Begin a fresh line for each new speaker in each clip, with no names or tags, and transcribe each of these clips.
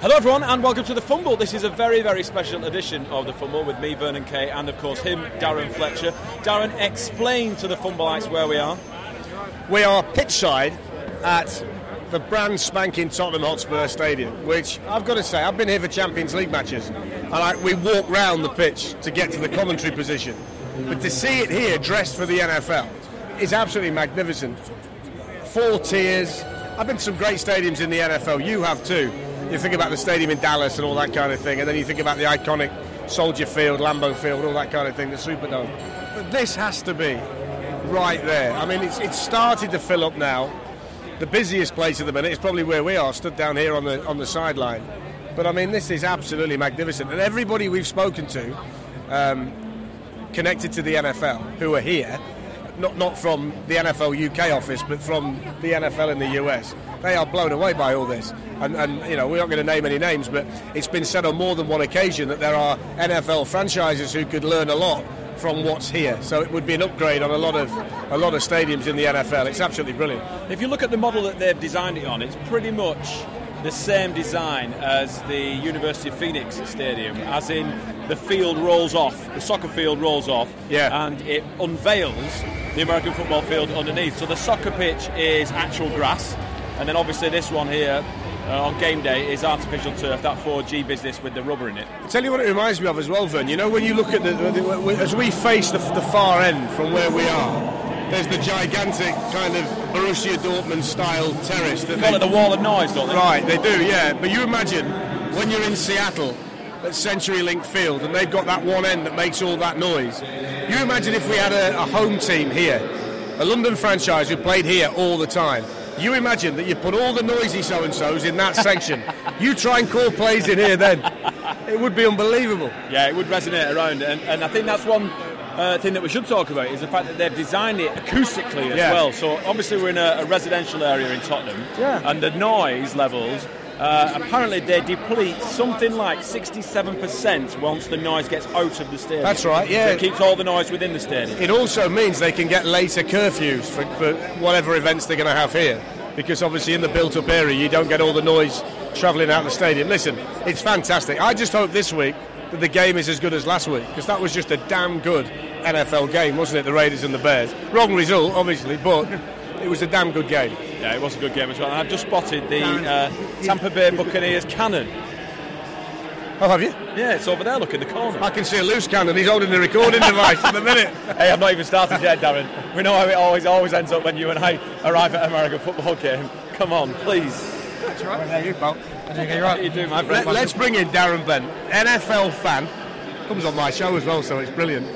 Hello, everyone, and welcome to the Fumble. This is a very, very special edition of the Fumble with me, Vernon Kay, and of course him, Darren Fletcher. Darren, explain to the Fumbleites where we are.
We are pitchside at the brand spanking Tottenham Hotspur Stadium, which I've got to say, I've been here for Champions League matches, and I, we walk round the pitch to get to the commentary position. But to see it here dressed for the NFL is absolutely magnificent. Four tiers. I've been to some great stadiums in the NFL. You have too. You think about the stadium in Dallas and all that kind of thing, and then you think about the iconic Soldier Field, Lambeau Field, all that kind of thing, the Superdome. But this has to be right there. I mean, it's, it's started to fill up now. The busiest place at the minute is probably where we are, stood down here on the on the sideline. But I mean, this is absolutely magnificent, and everybody we've spoken to, um, connected to the NFL, who are here, not not from the NFL UK office, but from the NFL in the US. They are blown away by all this, and, and you know we're not going to name any names, but it's been said on more than one occasion that there are NFL franchises who could learn a lot from what's here. So it would be an upgrade on a lot of a lot of stadiums in the NFL. It's absolutely brilliant.
If you look at the model that they've designed it on, it's pretty much the same design as the University of Phoenix Stadium, as in the field rolls off, the soccer field rolls off,
Yeah.
and it unveils the American football field underneath. So the soccer pitch is actual grass, and then obviously this one here uh, on game day is artificial turf, that 4G business with the rubber in it.
I'll tell you what it reminds me of as well, Vern. You know, when you look at the, the as we face the, the far end from where we are, there's the gigantic kind of Borussia Dortmund style terrace. That
Call it the wall of noise, don't they?
Right, they do, yeah. But you imagine when you're in Seattle at CenturyLink Field and they've got that one end that makes all that noise. You imagine if we had a, a home team here, a London franchise who played here all the time. You imagine that you put all the noisy so and so's in that section. you try and call plays in here then. It would be unbelievable.
Yeah, it would resonate around, and, and I think that's one uh, thing that we should talk about is the fact that they've designed it acoustically as
Yeah.
well. So obviously we're in a, a residential area in Tottenham,
Yeah.
and the noise levels. Uh, apparently, they deplete something like 67% once the noise gets out of the stadium.
That's right, yeah.
So it keeps all the noise within the stadium.
It also means they can get later curfews for, for whatever events they're going to have here. Because obviously, in the built up area, you don't get all the noise travelling out of the stadium. Listen, it's fantastic. I just hope this week that the game is as good as last week, because that was just a damn good NFL game, wasn't it? The Raiders and the Bears. Wrong result, obviously, but it was a damn good game.
Yeah, it was a good game as well. And I've just spotted the uh, Tampa Bay Buccaneers cannon.
Oh, have you?
Yeah, it's over there. Look in the corner.
I can see a loose cannon. He's holding the recording device at the minute.
Hey, I've not even started yet, Darren. We know how it always always ends up when you and I arrive at an American football game. Come on, please.
That's right. There you go.
How you do, my friend?
Let, us bring in Darren Bent, NFL fan. Comes on my show as well, so it's brilliant.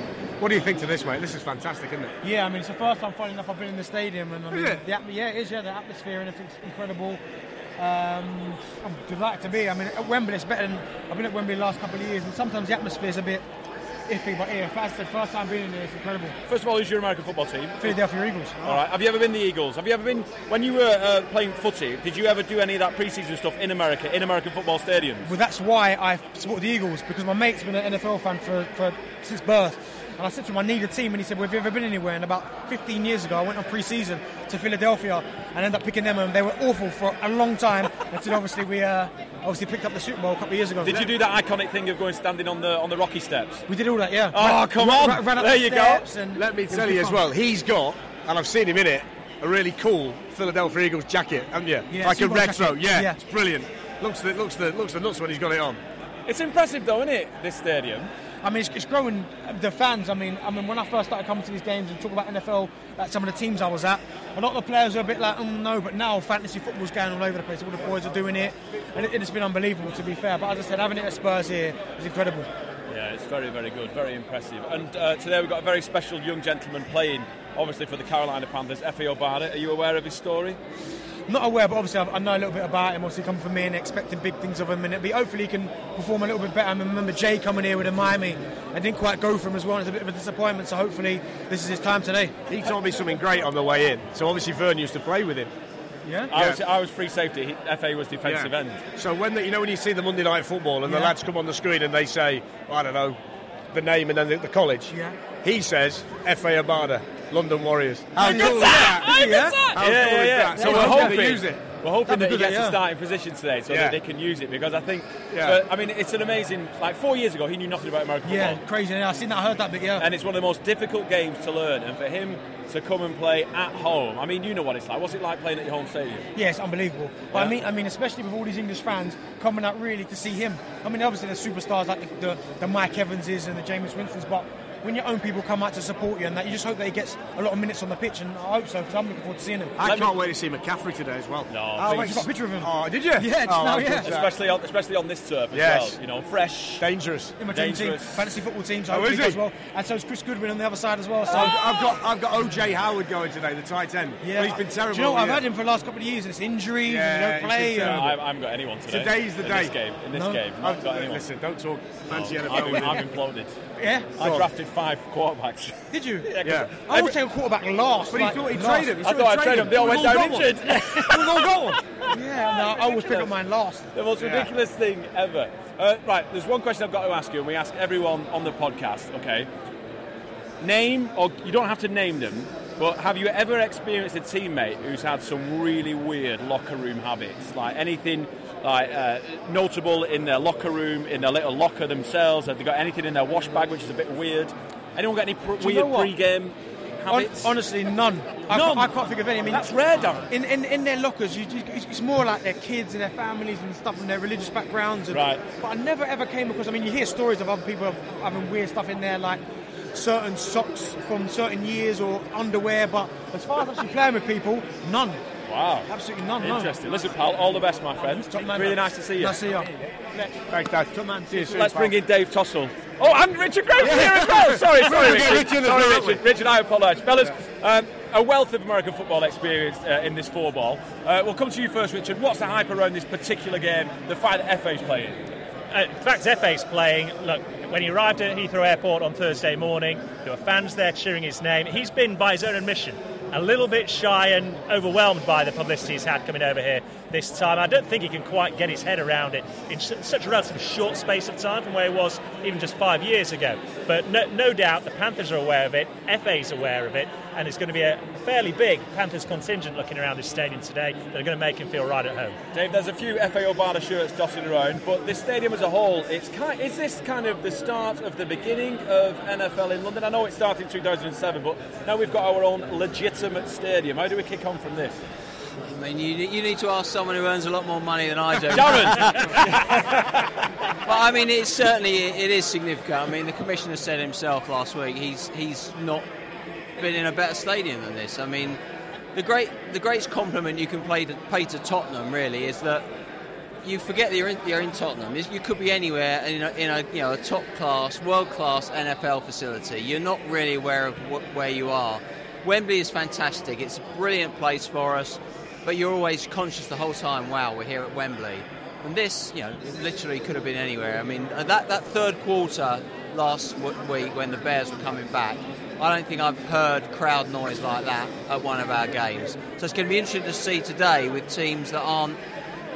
What do you think to this, mate? This is fantastic, isn't it?
Yeah, I mean, it's the first time, funny enough, I've been in the stadium, and I mean,
Is it?
the yeah, it is. Yeah, the atmosphere and everything's incredible. Um, I'm delighted to be. I mean, at Wembley, it's better than I've been at Wembley the last couple of years, and sometimes the atmosphere's a bit iffy. But yeah, that's the first time being in there. It's incredible.
First of all, who's your American football team?
Philadelphia Eagles.
All right. Have you ever been the Eagles? Have you ever been when you were uh, playing footy? Did you ever do any of that pre-season stuff in America, in American football stadiums?
Well, that's why I support the Eagles because my mate's been an NFL fan for, for since birth, And I said to him, I need a team. And he said, well, Have you ever been anywhere? And about 15 years ago, I went on pre season to Philadelphia and ended up picking them. And they were awful for a long time until obviously we uh, obviously picked up the Super Bowl a couple of years ago.
Did you do that iconic thing of going standing on the on the rocky steps?
We did all that, yeah.
Oh,
Ran-
come on.
ran up
There
the
you go.
steps And
Let me tell
good
you as well, he's got, and I've seen him in it, a really cool Philadelphia Eagles jacket, haven't you?
Yeah,
like a
Super Bowl
retro. Yeah,
Yeah.
it's brilliant. Looks the looks the looks the nuts when he's got it on.
It's impressive though, isn't it? This stadium.
I mean, it's, it's growing. The fans. I mean, I mean, when I first started coming to these games and talking about NFL, like some of the teams I was at, a lot of the players were a bit like, oh no. But now fantasy football's going all over the place. All the boys are doing it, and it, it's been unbelievable to be fair. But as I said, having it at Spurs here is incredible.
Yeah, it's very, very good, very impressive. And uh, today we've got a very special young gentleman playing, obviously for the Carolina Panthers, Efe Obada. Are you aware of his story?
Not aware, but obviously I, I know a little bit about him. Obviously, coming from me and expecting big things of him, and it'd be, hopefully he can perform a little bit better. I remember Jay coming here with a Miami, and didn't quite go for him as well. It's a bit of a disappointment. So hopefully this is his time today.
He told me something great on the way in. So obviously Vern used to play with him.
Yeah.
I,
Yeah.
was, I was free safety. He, Fa was defensive
Yeah.
end.
So when the, you know when you see the Monday night football and the lads come on the screen and they say, I don't know, the name and then the, the college.
Yeah.
He says F.A. Obada, London Warriors. How
Good
cool is
that.
that?
Good, yeah.
How
yeah,
cool
yeah,
is
yeah.
that?
So
So
we're
we're hoping
hoping
they use it.
We're hoping
That'd
that he
good,
gets
yeah.
a starting position today, so
Yeah.
that they can use it. Because I think,
Yeah.
but, I mean, it's an amazing. Like four years ago, he knew nothing about American
Yeah,
football,
crazy. Yeah, I seen that. I heard that bit. Yeah.
and it's one of the most difficult games to learn. And for him to come and play at home, I mean, you know what it's like. What's it like playing at your home stadium?
Yeah, it's unbelievable. But
Yeah.
I mean, I mean, especially with all these English fans coming out really to see him. I mean, obviously the superstars like the, the, the Mike Evanses and the Jameis Winstons, but when your own people come out to support you and that, you just hope that he gets a lot of minutes on the pitch, and I hope so because I'm looking forward to seeing him.
I
Let
can't wait to see McCaffrey today as well.
No,
Oh,
please.
wait, you got a picture of him?
Oh, did you?
Yeah, just
oh,
now, yeah.
especially on, especially on this turf as
Yes.
well. You know, fresh.
Dangerous.
in my dream team,
dangerous.
fantasy football team, so
Oh, is
he
he?
does well. And so is Chris Godwin on the other side as well. So
I've, I've got I've got OJ Howard going today, the tight end.
yeah,
But he's been terrible.
Do you know what? I've had him for the last couple of years, and it's injuries,
Yeah,
and he don't play. and-
I, I haven't got anyone today.
Today's the
in
day.
This game, in this
No.
game, I've
I've, oh,
got anyone.
listen, don't talk fancy NFL
I've imploded.
Yeah.
I drafted five quarterbacks.
Did you?
Yeah.
I always take a quarterback last.
But he
like,
thought he'd trade him. He
I
said
thought I'd trade them. They all went down
got one.
injured.
We've all got one.
Yeah, no, I always pick up mine last.
the most
Yeah.
ridiculous thing ever. Uh, right, there's one question I've got to ask you, and we ask everyone on the podcast. Okay, name or you don't have to name them, but have you ever experienced a teammate who's had some really weird locker room habits, like anything? Like uh, notable in their locker room, in their little locker themselves. Have they got anything in their wash bag which is a bit weird? Anyone got any pr- weird pre-game habits?
honestly, none. I, Can't, I can't think of any. I mean,
That's rare, Darren.
In, in, in their lockers, you, you, it's it's more like their kids and their families and stuff and their religious backgrounds. And,
Right.
But I never ever came across. I mean, you hear stories of other people having weird stuff in there, like certain socks from certain years or underwear. But as far as actually playing with people, none.
Wow,
Absolutely none. none.
interesting. Listen, pal, all the best, my friend.
Top man.
really nice to see you.
Nice to see you.
Thanks, Dad.
Top man.
See you soon.
Let's
pal.
bring in Dave Tossell. Oh, and Richard Grove here as well. Sorry, sorry,
We're gonna get
Richard.
Richard
sorry,
well,
Richard. Richard, I apologise, fellas. Um, a wealth of American football experience uh, in this four ball. Uh, we'll come to you first, Richard. What's the hype around this particular game? The fact that FA's playing.
Uh, in fact, FA's playing. Look, when he arrived at Heathrow Airport on Thursday morning, there were fans there cheering his name. He's been, by his own admission, a little bit shy and overwhelmed by the publicity he's had coming over here this time. I don't think he can quite get his head around it in such a relatively short space of time from where he was even just five years ago. But no, no doubt the Panthers are aware of it, FA's aware of it, and it's going to be a fairly big Panthers contingent looking around this stadium today that are going to make him feel right at home.
Dave, there's a few FA Obada shirts dotted around, but this stadium as a whole, it's kind, is this kind of the start of the beginning of NFL in London? I know it started in 2007, but now we've got our own legitimate stadium. How do we kick on from this?
I mean, you, you need to ask someone who earns a lot more money than I do.
Darren!
But I mean, it's certainly it is significant. I mean, the commissioner said himself last week he's he's not been in a better stadium than this. I mean, the great the greatest compliment you can play to, pay to Tottenham really is that you forget that you're in, you're in Tottenham. You could be anywhere in a, in a you know a top class, world class NFL facility. You're not really aware of wh- where you are. Wembley is fantastic. It's a brilliant place for us, but you're always conscious the whole time. Wow, we're here at Wembley. And this, you know, literally could have been anywhere. I mean, that that third quarter last w- week when the Bears were coming back, I don't think I've heard crowd noise like that at one of our games. So it's going to be interesting to see today with teams that aren't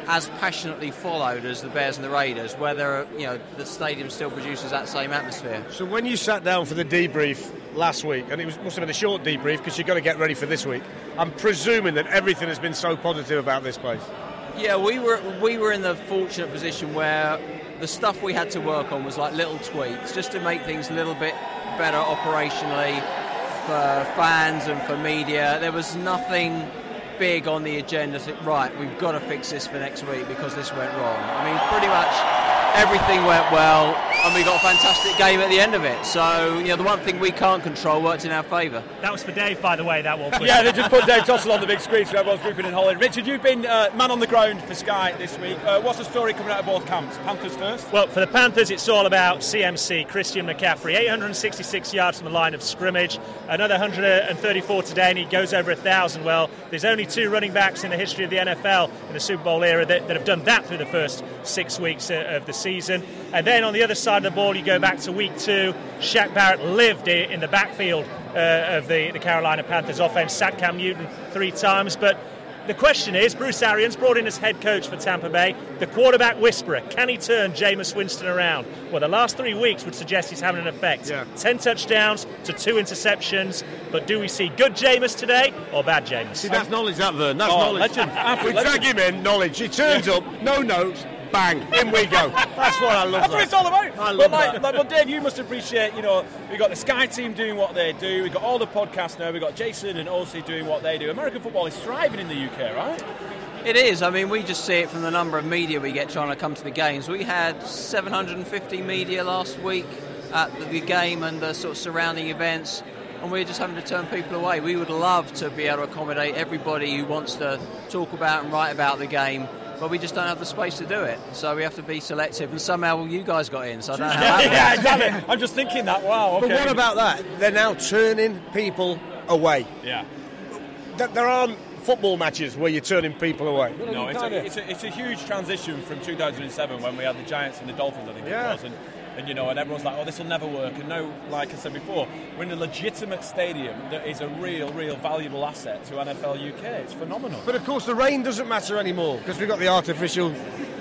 as passionately followed as the Bears and the Raiders, whether you know the stadium still produces that same atmosphere.
So when you sat down for the debrief last week, and it was, must have been a short debrief because you've got to get ready for this week, I'm presuming that everything has been so positive about this place.
Yeah, we were we were in the fortunate position where the stuff we had to work on was like little tweaks just to make things a little bit better operationally for fans and for media. There was nothing big on the agenda. Right, we've got to fix this for next week because this went wrong. I mean, pretty much everything went well, and we got a fantastic game at the end of it. So, you know, the one thing we can't control worked in our favour.
That was for Dave, by the way, that one.
yeah, they just put Dave Tossell on the big screen so everyone's grouping in Holland. Richard, you've been uh, man on the ground for Sky this week. Uh, what's the story coming out of both camps? Panthers first?
Well, for the Panthers, it's all about CMC, Christian McCaffrey. 866 yards from the line of scrimmage, another 134 today, and he goes over 1,000. Well, there's only two running backs in the history of the NFL in the Super Bowl era that, that have done that through the first six weeks uh, of the season. And then on the other side of the ball, you go back to week two. Shaq Barrett lived in the backfield uh, of the, the Carolina Panthers offense, sacked Cam Newton three times. But the question is Bruce Arians brought in as head coach for Tampa Bay, the quarterback whisperer. Can he turn Jameis Winston around? Well, the last three weeks would suggest he's having an effect.
Yeah.
10 touchdowns to two interceptions. But do we see good Jameis today or bad Jameis?
See, that's knowledge, that Vern. That's
Oh,
knowledge.
legend.
we drag him in, knowledge. He turns up, no notes, bang, in we go. That's what I love.
That's what it's all about.
I love
but like,
that.
like, well, Dave, you must appreciate, you know, we've got the Sky team doing what they do, we've got all the podcasts now, we've got Jason and Osi doing what they do. American football is thriving in the UK, right?
It is. I mean, we just see it from the number of media we get trying to come to the games. We had 750 media last week at the game and the sort of surrounding events, and we're just having to turn people away. We would love to be able to accommodate everybody who wants to talk about and write about the game. But we just don't have the space to do it, so we have to be selective. And somehow you guys got in, so I don't know how that
Yeah, exactly. I'm just thinking that. Wow. Okay.
But what about that? They're now turning people away.
Yeah.
There aren't football matches where you're turning people away.
No, it's a, it's, a, it's a huge transition from 2007 when we had the Giants and the Dolphins, I think
Yeah.
it was. And, and you know, and everyone's like, oh, this will never work. And no, like I said before, we're in a legitimate stadium that is a real, real valuable asset to NFL UK. It's phenomenal.
But of course, the rain doesn't matter anymore because we've got the artificial,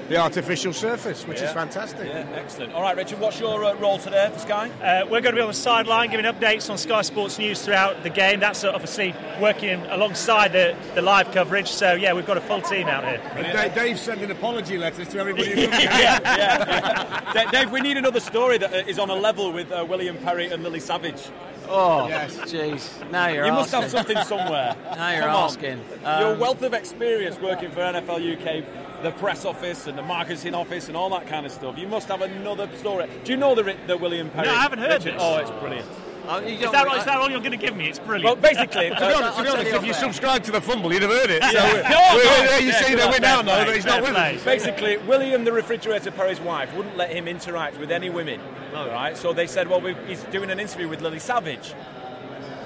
the artificial surface, which
Yeah.
is fantastic.
Yeah, excellent. All right, Richard, what's your uh, role today for Sky?
Uh, we're going to be on the sideline giving updates on Sky Sports News throughout the game. That's uh, obviously working alongside the, the live coverage. So, yeah, we've got a full team out here.
And Dave, Dave's sending apology letter to everybody.
yeah, yeah, yeah. Dave, we need another story that uh, on a level with uh, William Perry and Lily Savage.
Oh,
Yes.
jeez. Now you're
You must
asking.
have something somewhere.
Now you're
Come on.
asking.
Your
Um,
wealth of experience working for NFL UK, the press office and the marketing office and all that kind of stuff. You must have another story. Do you know the, the William Perry?
No, I haven't heard
Richard?
this.
Oh, it's brilliant.
You
Is
don't-
that, is that all you're going to give me? It's brilliant.
Well, basically,
To be
uh,
honest, to be honest
you
if you
off air.
subscribe to the Fumble, you'd have heard it. So
Yeah.
we're,
No,
we're-
no.
you
Yeah,
see that we
luck,
now
fair
know
play,
that he's not with
play.
us.
basically, William, the refrigerator Perry's wife, wouldn't let him interact with any women. Right? So they said, well, we, he's doing an interview with Lily Savage.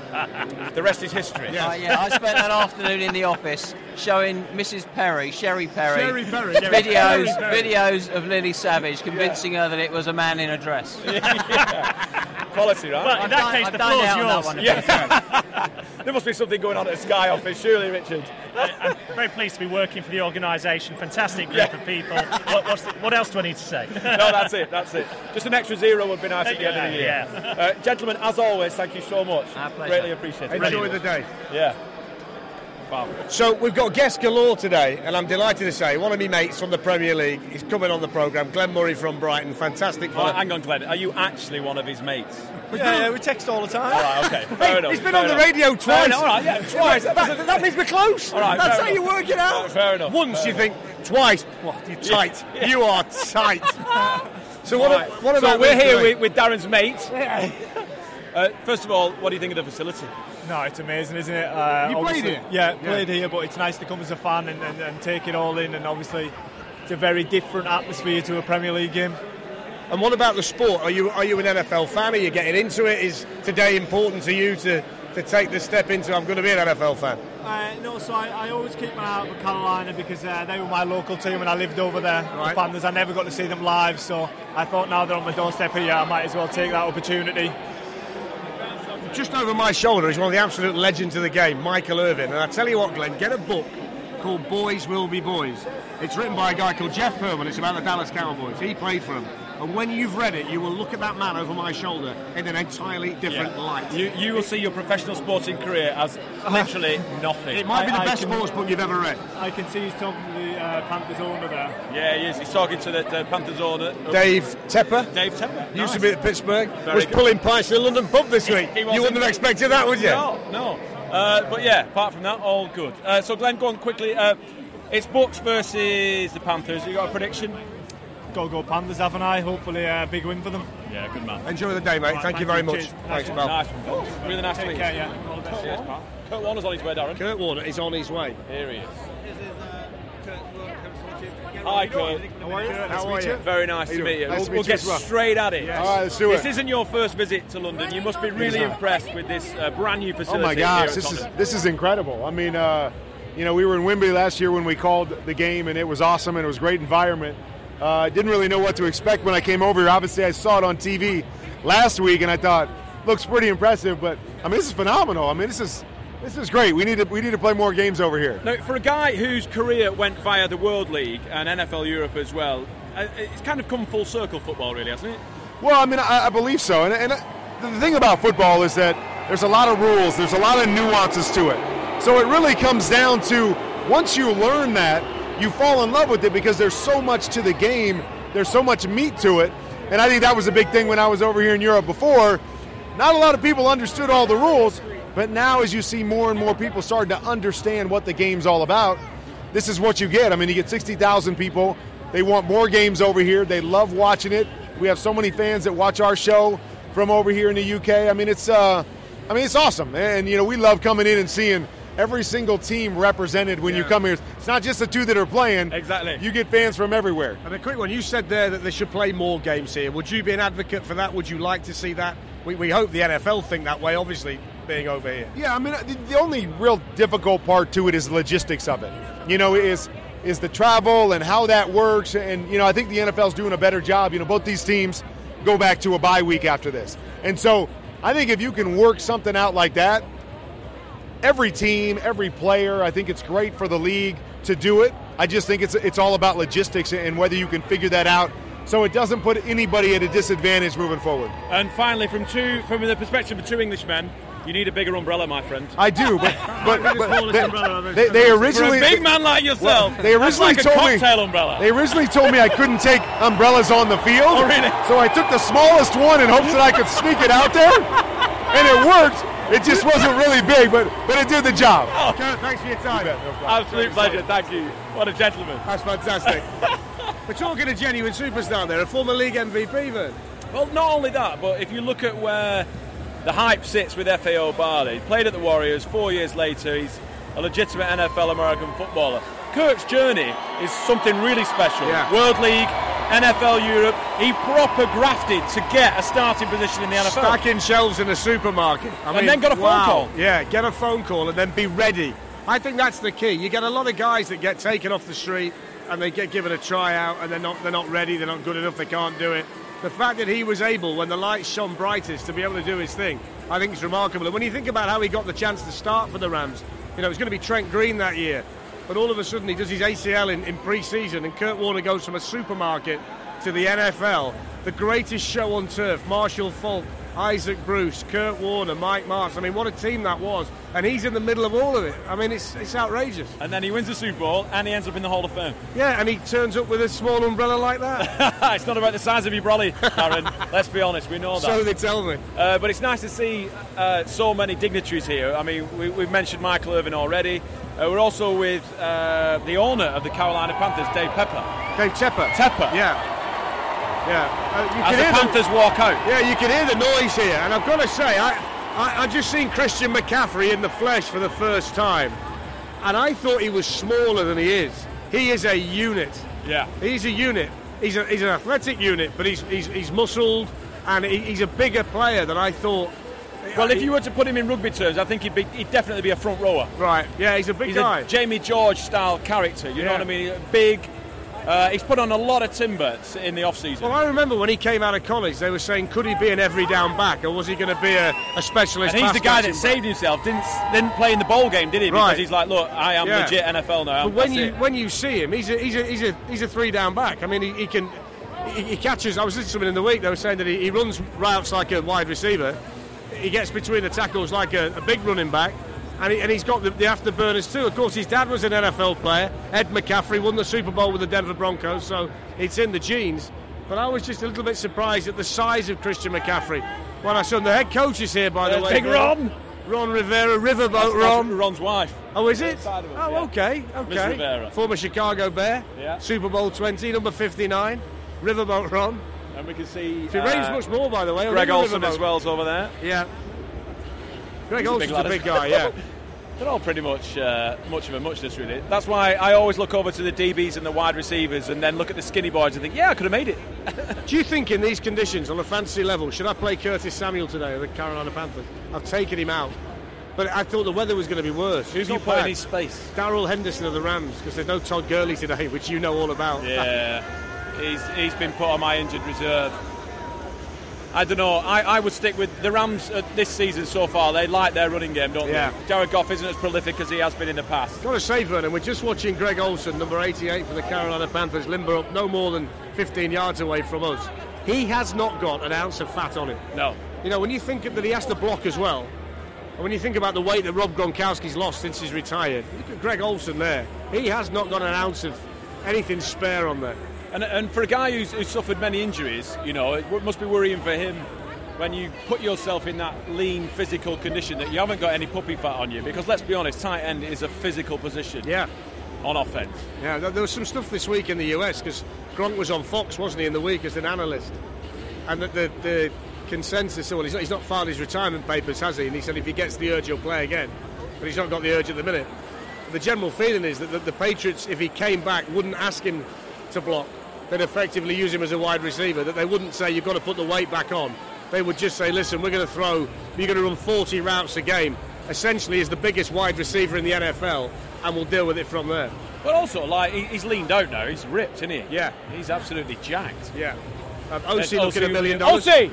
the rest is history.
Uh, yeah, I spent that afternoon in the office showing Mrs. Perry, Sherry Perry,
Sherry Perry.
videos,
Sherry Perry.
videos of Lily Savage, convincing her that it was a man in a dress.
Quality, right?
well, in
I've
that
done-
case,
I've
the
done
floor's
out on that
yours.
one.
Yeah. there must be something going on at the Sky office, surely, Richard.
I'm very pleased to be working for the organisation. Fantastic group
Yeah.
of people. What, what's the, what else do I need to say?
No, that's it, that's it. Just an extra zero would be nice at the end of the year.
Yeah.
Uh, gentlemen, as always, thank you so much.
Our pleasure.
Greatly appreciated.
Enjoy the day.
Yeah. Wow.
So we've got guests galore today, and I'm delighted to say one of my mates from the Premier League is coming on the programme. Glenn Murray from Brighton, fantastic
Oh, hang on, Glenn. Are you actually one of his mates?
Yeah, yeah, we text all the time.
All right, okay. Fair enough.
He's been
fair
on the
enough.
radio twice.
enough, All right, yeah, twice.
That, that means we're close.
All right,
That's
fair
how you
enough.
work it out.
Fair enough.
Once you think, twice. What? You're tight. You are tight. so what?
All right.
What
so
about
we're here with, with Darren's mate. Uh, first of all, what do you think of the facility?
No, it's amazing, isn't it? Uh,
You played here?
Yeah,
Yeah.
played here, but it's nice to come as a fan and, and, and take it all in. And obviously, it's a very different atmosphere to a Premier League game.
And what about the sport? Are you are you an NFL fan? Are you getting into it? Is today important to you to, to take the step into? I'm going to be an NFL fan.
Uh, no, so I, I always keep my eye out for Carolina because uh, they were my local team and I lived over there.
Right.
The Panthers, I never got to see them live, so I thought now they're on my doorstep here, I might as well take that opportunity.
Just over my shoulder is one of the absolute legends of the game, Michael Irvin. And I tell you what, Glenn, get a book called Boys Will Be Boys. It's written by a guy called Jeff Pearlman. It's about the Dallas Cowboys. He played for them. And when you've read it, you will look at that man over my shoulder in an entirely different
Yeah.
light.
You, you will see your professional sporting career as literally nothing.
It might be the
I- I
best
can-
sports book you've ever read.
I can see he's talking to the uh, Panthers owner there.
Yeah, he is. He's talking to the, the Panthers owner.
Dave Tepper.
Dave Temple.
Used to be at Pittsburgh.
Very
was
good.
pulling pints in the London pub this week.
He
you wouldn't have expected that, would you?
No, no. Uh, but yeah, apart from that, all good. Uh, so Glenn, go on quickly. Uh, it's Bucks versus the Panthers. You got a prediction?
Go go Panthers, haven't I? Hopefully a big win for them.
Yeah, good man.
Enjoy the day, mate.
Right,
thank,
thank
you very much.
Cheers.
Thanks,
Nice
pal.
Nice one. Really nice to
Take
meet
care,
you.
yeah. All the best.
Cheers, pal. Kurt Warner's on his way, Darren.
Kurt Warner is on his way.
Here he is. Hi, Kurt.
How are you?
How are you?
Very nice to meet you.
Nice
we'll
to meet
we'll
you
get
well.
straight at it.
All right, let's do
This isn't your first visit to London. You must be really impressed with this uh, brand new facility.
Oh
my
gosh, this is this is incredible. I mean, uh, you know, we were in Wembley last year when we called the game, and it was awesome, and it was great environment. Uh, I didn't really know what to expect when I came over here. Obviously, I saw it on TV last week, and I thought looks pretty impressive. But I mean, this is phenomenal. I mean, this is this is great. We need to we need to play more games over here.
Now, for a guy whose career went via the World League and NFL Europe as well, uh, it's kind of come full circle football, really, hasn't it?
Well, I mean, I, I believe so. And, and the thing about football is that there's a lot of rules, there's a lot of nuances to it. So it really comes down to once you learn that, you fall in love with it because there's so much to the game, there's so much meat to it. And I think that was a big thing when I was over here in Europe before. Not a lot of people understood all the rules, but now as you see more and more people starting to understand what the game's all about, this is what you get. I mean, you get 60,000 people. They want more games over here. They love watching it. We have so many fans that watch our show from over here in the UK. I mean, it's uh, I mean, it's awesome, and you know, we love coming in and seeing every single team represented when you come here. It's not just the two that are playing.
Exactly.
You get fans from everywhere.
And a quick one. You said there that they should play more games here. Would you be an advocate for that? Would you like to see that? We, we hope the NFL think that way. Obviously, being over here.
Yeah, I mean, the, the only real difficult part to it is the logistics of it. You know, is is the travel and how that works. And you know, I think the NFL's doing a better job. You know, both these teams go back to a bye week after this, and so I think if you can work something out like that, every team, every player, I think it's great for the league to do it. I just think it's it's all about logistics and whether you can figure that out. So it doesn't put anybody at a disadvantage moving forward.
And finally, from two, from the perspective of two Englishmen, you need a bigger umbrella, my friend.
I do, but but, but
umbrella
they, they
ever
For
originally
a big man like yourself,
Well, they originally
like a
told me
cocktail umbrella.
They originally told me I couldn't take umbrellas on the field.
Oh, really?
So I took the smallest one in hopes that I could sneak it out there, and it worked. It just wasn't really big, but but it did the job. Oh.
Kurt, thanks for your time.
Absolute pleasure. Thank you. What a gentleman.
That's fantastic. We're talking a genuine superstar there, a former league MVP, then.
Well, not only that, but if you look at where the hype sits with FA Obada, he played at the Warriors. Four years later, he's a legitimate NFL American footballer. Kurt's journey is something really special.
Yeah.
World League, NFL Europe. He proper grafted to get a starting position in the NFL.
Stacking shelves in a supermarket. I
And then got a phone
wow.
call.
Yeah, get a phone call and then be ready. I think that's the key. You get a lot of guys that get taken off the street and they get given a tryout and they're not they're not ready, they're not good enough, they can't do it. The fact that he was able, when the lights shone brightest, to be able to do his thing, I think is remarkable. And when you think about how he got the chance to start for the Rams, you know, it was going to be Trent Green that year. But all of a sudden he does his ACL in, in pre-season and Kurt Warner goes from a supermarket to the NFL. The greatest show on turf, Marshall Faulk, Isaac Bruce, Kurt Warner, Mike Martz. I mean, what a team that was. And he's in the middle of all of it. I mean, it's, it's outrageous.
And then he wins the Super Bowl and he ends up in the Hall of Fame.
Yeah, and he turns up with a small umbrella like that.
it's not about the size of your brolly, Aaron. Let's be honest, we know that.
so they tell me.
Uh, but it's nice to see uh, so many dignitaries here. I mean, we, we've mentioned Michael Irvin already. Uh, we're also with uh, the owner of the Carolina Panthers, Dave Pepper.
Dave Tepper.
Tepper.
Yeah. Yeah. Uh, you
As
can
the Panthers walk out.
Yeah, you can hear the noise here, and I've got to say, I, I, I just seen Christian McCaffrey in the flesh for the first time, and I thought he was smaller than he is. He is a unit.
Yeah.
He's a unit. He's, a, he's an athletic unit, but he's, he's, he's muscled, and he, he's a bigger player than I thought.
Well, if you were to put him in rugby terms, I think he'd, be, he'd definitely be a front rower.
Right, yeah, he's a big
He's
guy.
a Jamie George style character. You know what I mean? Big, Uh, he's put on a lot of timber in the off-season.
Well, I remember when he came out of college, they were saying, could he be an every down back, or was he going to be a, a specialist?
And he's the guy that
catching
saved himself. Didn't didn't play in the bowl game, did he? Because
Right.
he's like, look, I am
Yeah.
legit NFL now.
But when
That's
you
it.
when you see him, he's a he's a he's a he's a three down back. I mean, he, he can he, he catches. I was listening to someone in the week. They were saying that he, he runs routes like a wide receiver. He gets between the tackles like a, a big running back. And, he, and he's got the, the afterburners too. Of course, his dad was an NFL player. Ed McCaffrey won the Super Bowl with the Denver Broncos, so it's in the genes. But I was just a little bit surprised at the size of Christian McCaffrey. When I saw him, the head coach is here, by the
There's
way.
Big Ron.
Ron Rivera, Riverboat
That's- that's
Ron.
Ron's wife.
Oh, is it?
Us,
Oh,
yeah.
okay, okay.
Rivera.
Former Chicago Bear,
Yeah.
Super Bowl 20, number 59, Riverboat Ron.
And we can see.
If it rains
uh,
much more, by the way.
Greg
Olsen
as well's over there.
Yeah. Greg
He's a big
a big guy, yeah.
They're all pretty much uh, much of a muchness, really. That's why I always look over to the DBs and the wide receivers, and then look at the skinny boys and think, yeah, I could have made it.
Do you think in these conditions, on a fantasy level, should I play Curtis Samuel today of the Carolina Panthers? I've taken him out. But I thought the weather was going to be worse.
Who's
not bad.
his space?
Darrell Henderson of the Rams, because there's no Todd Gurley today, which you know all about.
Yeah, he's he's been put on my injured reserve. I don't know. I, I would stick with the Rams uh, this season so far. They like their running game, don't
Yeah.
they? Jared Goff isn't as prolific as he has been in the past.
Got to say, Vernon, we're just watching Greg Olsen, number 88 for the Carolina Panthers, limber up no more than 15 yards away from us. He has not got an ounce of fat on him.
No.
You know, when you think that he has to block as well, and when you think about the weight that Rob Gronkowski's lost since he's retired, look at Greg Olsen there. He has not got an ounce of anything spare on there.
And, and for a guy who's, who's suffered many injuries, you know, it must be worrying for him when you put yourself in that lean physical condition that you haven't got any puppy fat on you. Because let's be honest, tight end is a physical position.
Yeah.
On offense.
Yeah, there was some stuff this week in the US because Gronk was on Fox, wasn't he, in the week as an analyst? And the, the, the consensus, well, he's not, he's not filed his retirement papers, has he? And he said if he gets the urge, he'll play again. But he's not got the urge at the minute. The general feeling is that the, the Patriots, if he came back, wouldn't ask him to block. They'd effectively use him as a wide receiver. That they wouldn't say you've got to put the weight back on. They would just say, listen, we're going to throw, you're going to run 40 routes a game. Essentially, is the biggest wide receiver in the NFL, and we'll deal with it from there.
But also, like, he's leaned out now. He's ripped, isn't he?
Yeah.
He's absolutely jacked.
Yeah. Um, Osi looking at a million dollars.
Osi!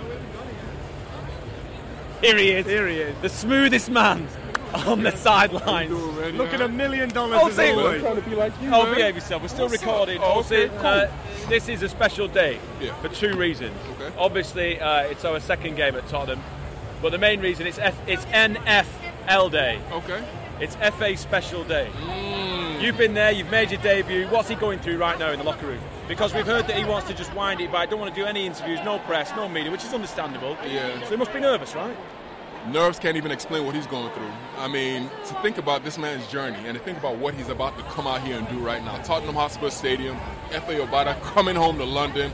Here he is.
Here he is.
The smoothest man on the sidelines.
Looking a million dollars
Osi,
as always.
trying to be like you. Oh, behave yourself. We're still recording.
Oh, okay, cool.
uh, this is a special day
Yeah.
for two reasons.
Okay.
Obviously, uh, it's our second game at Tottenham, but the main reason it's F- it's NFL Day.
Okay.
It's FA Special Day.
Mm.
You've been there, you've made your debut. What's he going through right now in the locker room? Because we've heard that he wants to just wind it back, don't want to do any interviews, no press, no media, which is understandable.
Yeah.
So he must be nervous, right?
Nerves can't even explain what he's going through. I mean, to think about this man's journey and to think about what he's about to come out here and do right now. Tottenham Hotspur Stadium, F.A. Obada coming home to London.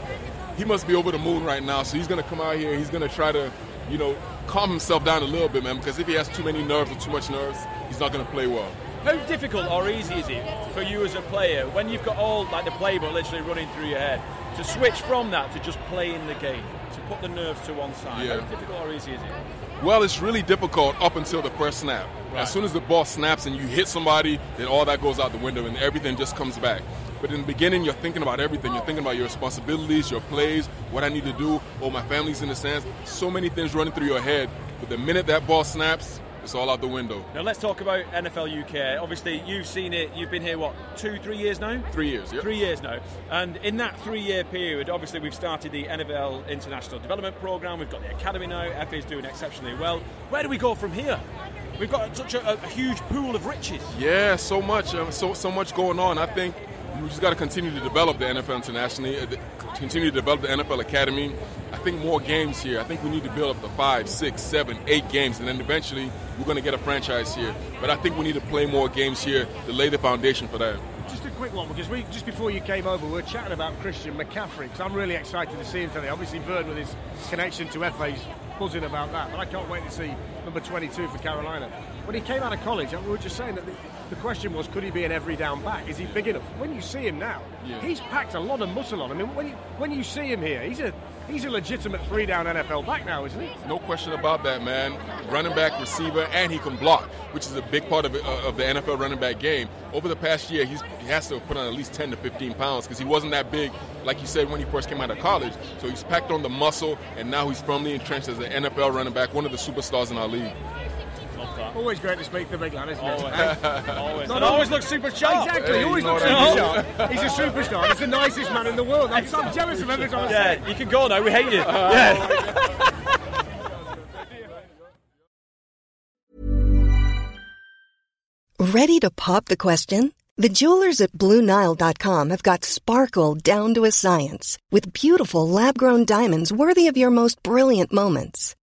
He must be over the moon right now, so he's going to come out here. He's going to try to, you know, calm himself down a little bit, man, because if he has too many nerves or too much nerves, he's not going to play well.
How difficult or easy is it for you as a player when you've got all like the playbook literally running through your head to switch from that to just playing the game, to put the nerves to one side?
Yeah.
How difficult or easy is it?
Well, it's really difficult up until the first snap.
Right.
As soon as the ball snaps and you hit somebody, then all that goes out the window and everything just comes back. But in the beginning, you're thinking about everything. You're thinking about your responsibilities, your plays, what I need to do. Oh, my family's in the stands. So many things running through your head. But the minute that ball snaps, it's all out the window.
Now let's talk about NFL UK. Obviously, you've seen it. You've been here what two, three years now?
Three years, yep.
Three years now. And in that three-year period, obviously we've started the NFL International Development Program. We've got the academy now. FA is doing exceptionally well. Where do we go from here? We've got such a, a huge pool of riches.
Yeah, so much, um, so so much going on. I think we just got to continue to develop the NFL internationally, uh, continue to develop the NFL Academy. I think more games here. I think we need to build up the five, six, seven, eight games, and then eventually we're going to get a franchise here. But I think we need to play more games here to lay the foundation for that.
Just a quick one, because we just before you came over, we were chatting about Christian McCaffrey, because I'm really excited to see him today. Obviously, Vern with his connection to FA's buzzing about that, but I can't wait to see number 22 for Carolina. When he came out of college, we were just saying that the, the question was, could he be an every down back? Is he big enough? When you see him now,
Yeah.
he's packed a lot of muscle on. I mean, when you when you see him here, he's a He's a legitimate three down NFL back now, isn't he?
No question about that, man. Running back, receiver, and he can block, which is a big part of, uh, of the NFL running back game. Over the past year, he's, he has to put on at least 10 to 15 pounds because he wasn't that big, like you said, when he first came out of college. So he's packed on the muscle, and now he's firmly entrenched as an NFL running back, one of the superstars in our league.
Always great to speak to the big lad, isn't
Always.
it?
Always.
Not
always looks super sharp.
Exactly, he always looks super
I
sharp. He's a superstar. He's the nicest man in the world. I'm, I'm jealous of every time I say
Yeah, you can go now. We hate you. Yeah.
Ready to pop the question? The jewelers at BlueNile.com have got sparkle down to a science with beautiful lab grown diamonds worthy of your most brilliant moments.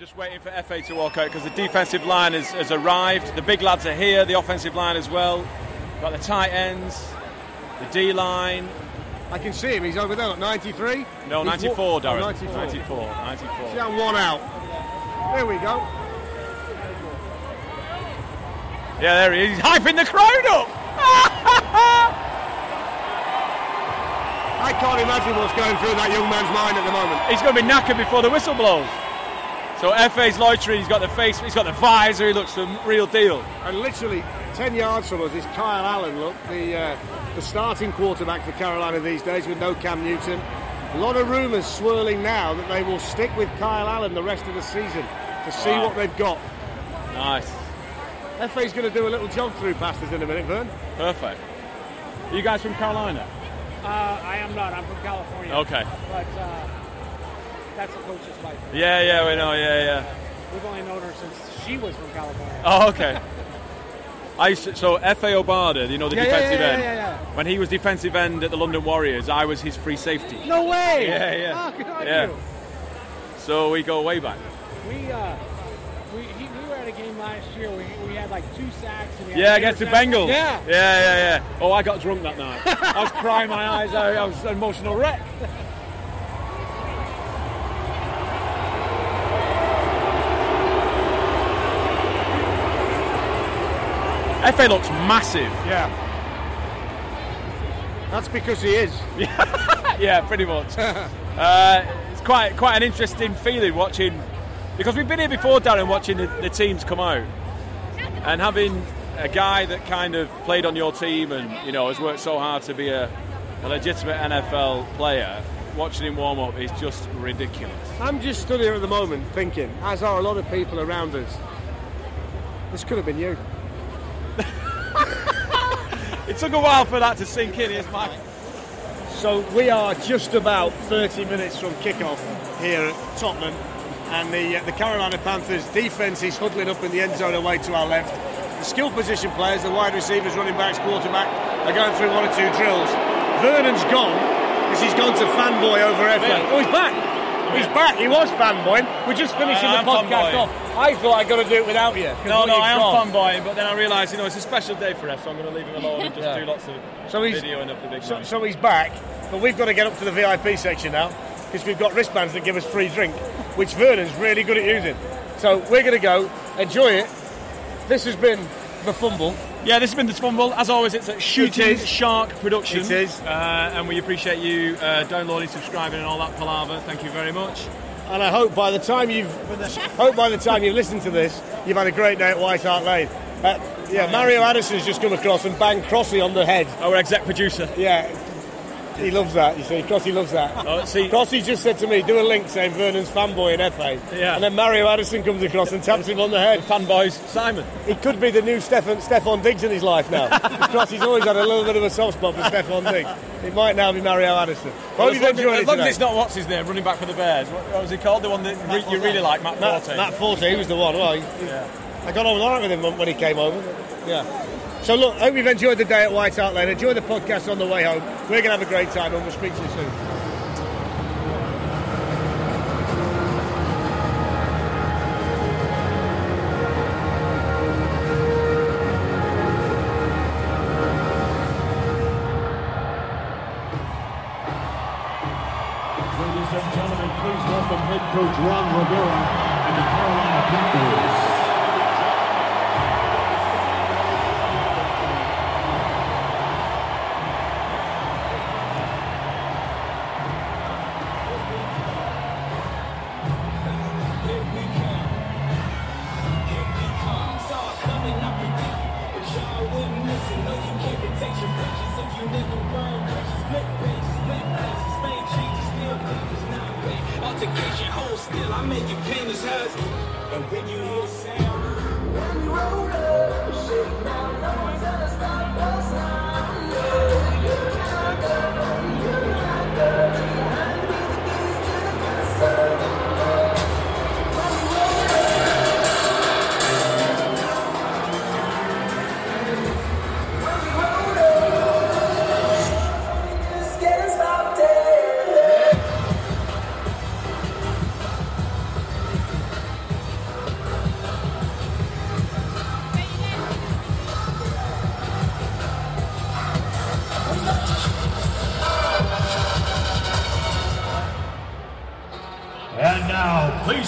Just waiting for FA to walk out because the defensive line has, has arrived. The big lads are here, the offensive line as well. Got the tight ends, the D line.
I can see him. He's over there, at 93.
No,
He's
94,
wa-
Darren.
Oh, 94.
94. 94.
See how one out. There we go.
Yeah, there he is. He's hyping the crowd up.
I can't imagine what's going through that young man's mind at the moment.
He's going to be knackered before the whistle blows. So FA's loitering. He's got the face. He's got the visor. He looks the real deal.
And literally 10 yards from us is Kyle Allen, look, the, uh, the starting quarterback for Carolina these days with no Cam Newton. A lot of rumours swirling now that they will stick with Kyle Allen the rest of the season to see
Wow.
what they've got.
Nice.
FA's going to do a little jog through past us in a minute, Vern.
Perfect. Are you guys from Carolina?
Uh, I am not. I'm from California.
Okay.
But uh, that's the coach's wife.
Yeah, yeah, we know. Yeah, yeah.
We've only known her since she was from California.
Oh, okay. I used to, so Fa Obada, you know the
Yeah, yeah,
defensive
yeah,
end.
yeah, yeah,
When he was defensive end at the London Warriors, I was his free safety.
No way!
Yeah, yeah.
Oh, good on
Yeah.
you.
So we go way back.
We, uh, we, he, we were at a game last year. We, we had like two sacks. And we had
Yeah, against the
interception.
Bengals.
Yeah.
yeah, yeah, yeah. Oh, I got drunk that night. I was crying my eyes out. I was an emotional wreck. FA looks massive.
Yeah. That's because he is.
yeah, pretty much. uh, it's quite quite an interesting feeling watching because we've been here before, Darren, watching the, the teams come out and having a guy that kind of played on your team and you know has worked so hard to be a, a legitimate NFL player. Watching him warm up is just ridiculous.
I'm just stood here at the moment thinking, as are a lot of people around us, this could have been you.
It took a while for that to sink in. Here's Mike.
So we are just about 30 minutes from kickoff here at Tottenham, and the uh, the Carolina Panthers defense is huddling up in the end zone away to our left. The skill position players, the wide receivers, running backs, quarterback, are going through one or two drills. Vernon's gone because he's gone to fanboy over.
Yeah.
Oh, he's back. He's back. He was fanboying. We're just finishing
I
the podcast off. I thought I got to do it without you.
No, no, I am fanboying, but then I realised, you know, it's a special day for us, so I'm going to leave him alone and just
Yeah.
do lots of
So he's-
video and up the big
So,
man.
so he's back, but we've got to get up to the VIP section now because we've got wristbands that give us free drink, which Vernon's really good at using. So we're going to go enjoy it. This has been the fumble.
Yeah, this has been the Fumble. As always, it's a Shooting
It.
Shark production.
It is.
Uh, and we appreciate you uh, downloading, subscribing, and all that palaver. Thank you very much.
And I hope by the time you've hope by the time you've listened to this, you've had a great day at White Hart Lane. Uh, yeah, Mario Addison's just come across and banged Crossy on the head.
Our exec producer.
Yeah. He loves that, you see. Crossy loves that.
Oh, see,
Crossy just said to me, do a link saying Vernon's fanboy in FA.
Yeah.
And then Mario Addison comes across and taps him on the head.
fanboys, Simon.
He could be the new Stefon, Stefon Diggs in his life now. Crossy's always had a little bit of a soft spot for Stefon Diggs. It might now be Mario Addison.
Well, as long, as, long as it's not what's his name, running back for the Bears. What, what was he called? The one that re- you really like, Matt
Matt,
Forte.
Matt Forte, he was the one. Well, he, I got on all right with him when he came over. Yeah. So look, hope you've enjoyed the day at White Hart Lane. Enjoy the podcast on the way home. We're going to have a great time and we'll speak to you soon.
Ladies and gentlemen, please welcome head coach Ron Rivera and the Carolina Panthers.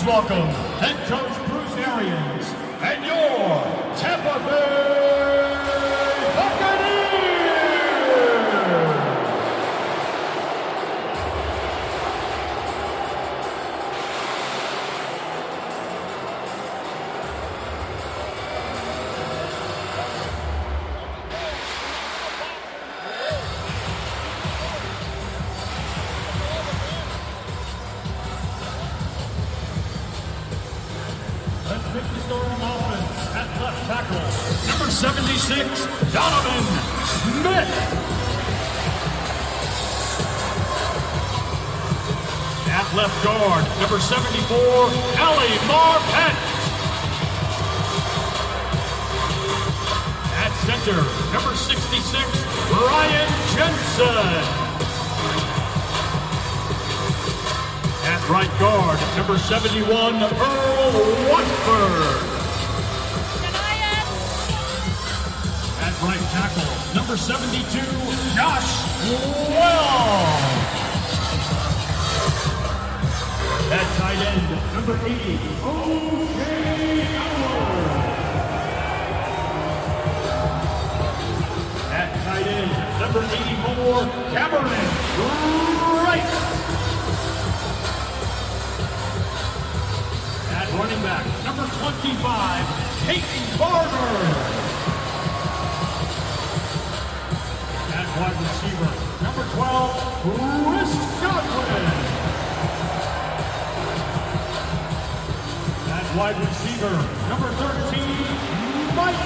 Welcome 74, Ali Marpet. At center, number 66, Ryan Jensen. At right guard, number 71, Earl Watford. At right tackle, number 72, Josh Wells. At tight end, number 80, O.J. Howard. At tight end, number 84, Cameron Brate. At running back, number 25, Peyton Barber. At wide receiver, number 12, Chris Godwin. Wide receiver, number 13, Mike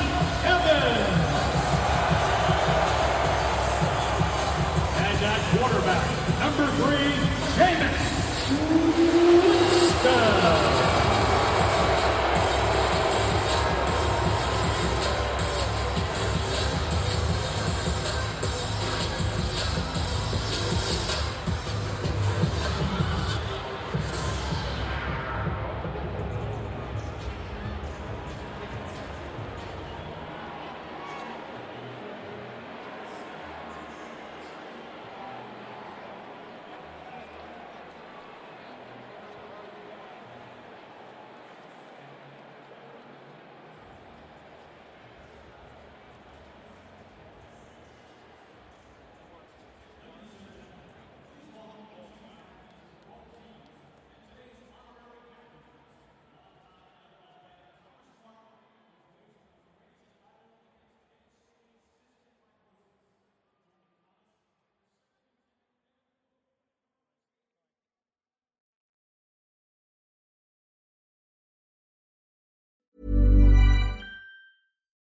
Evans. And at quarterback, number three,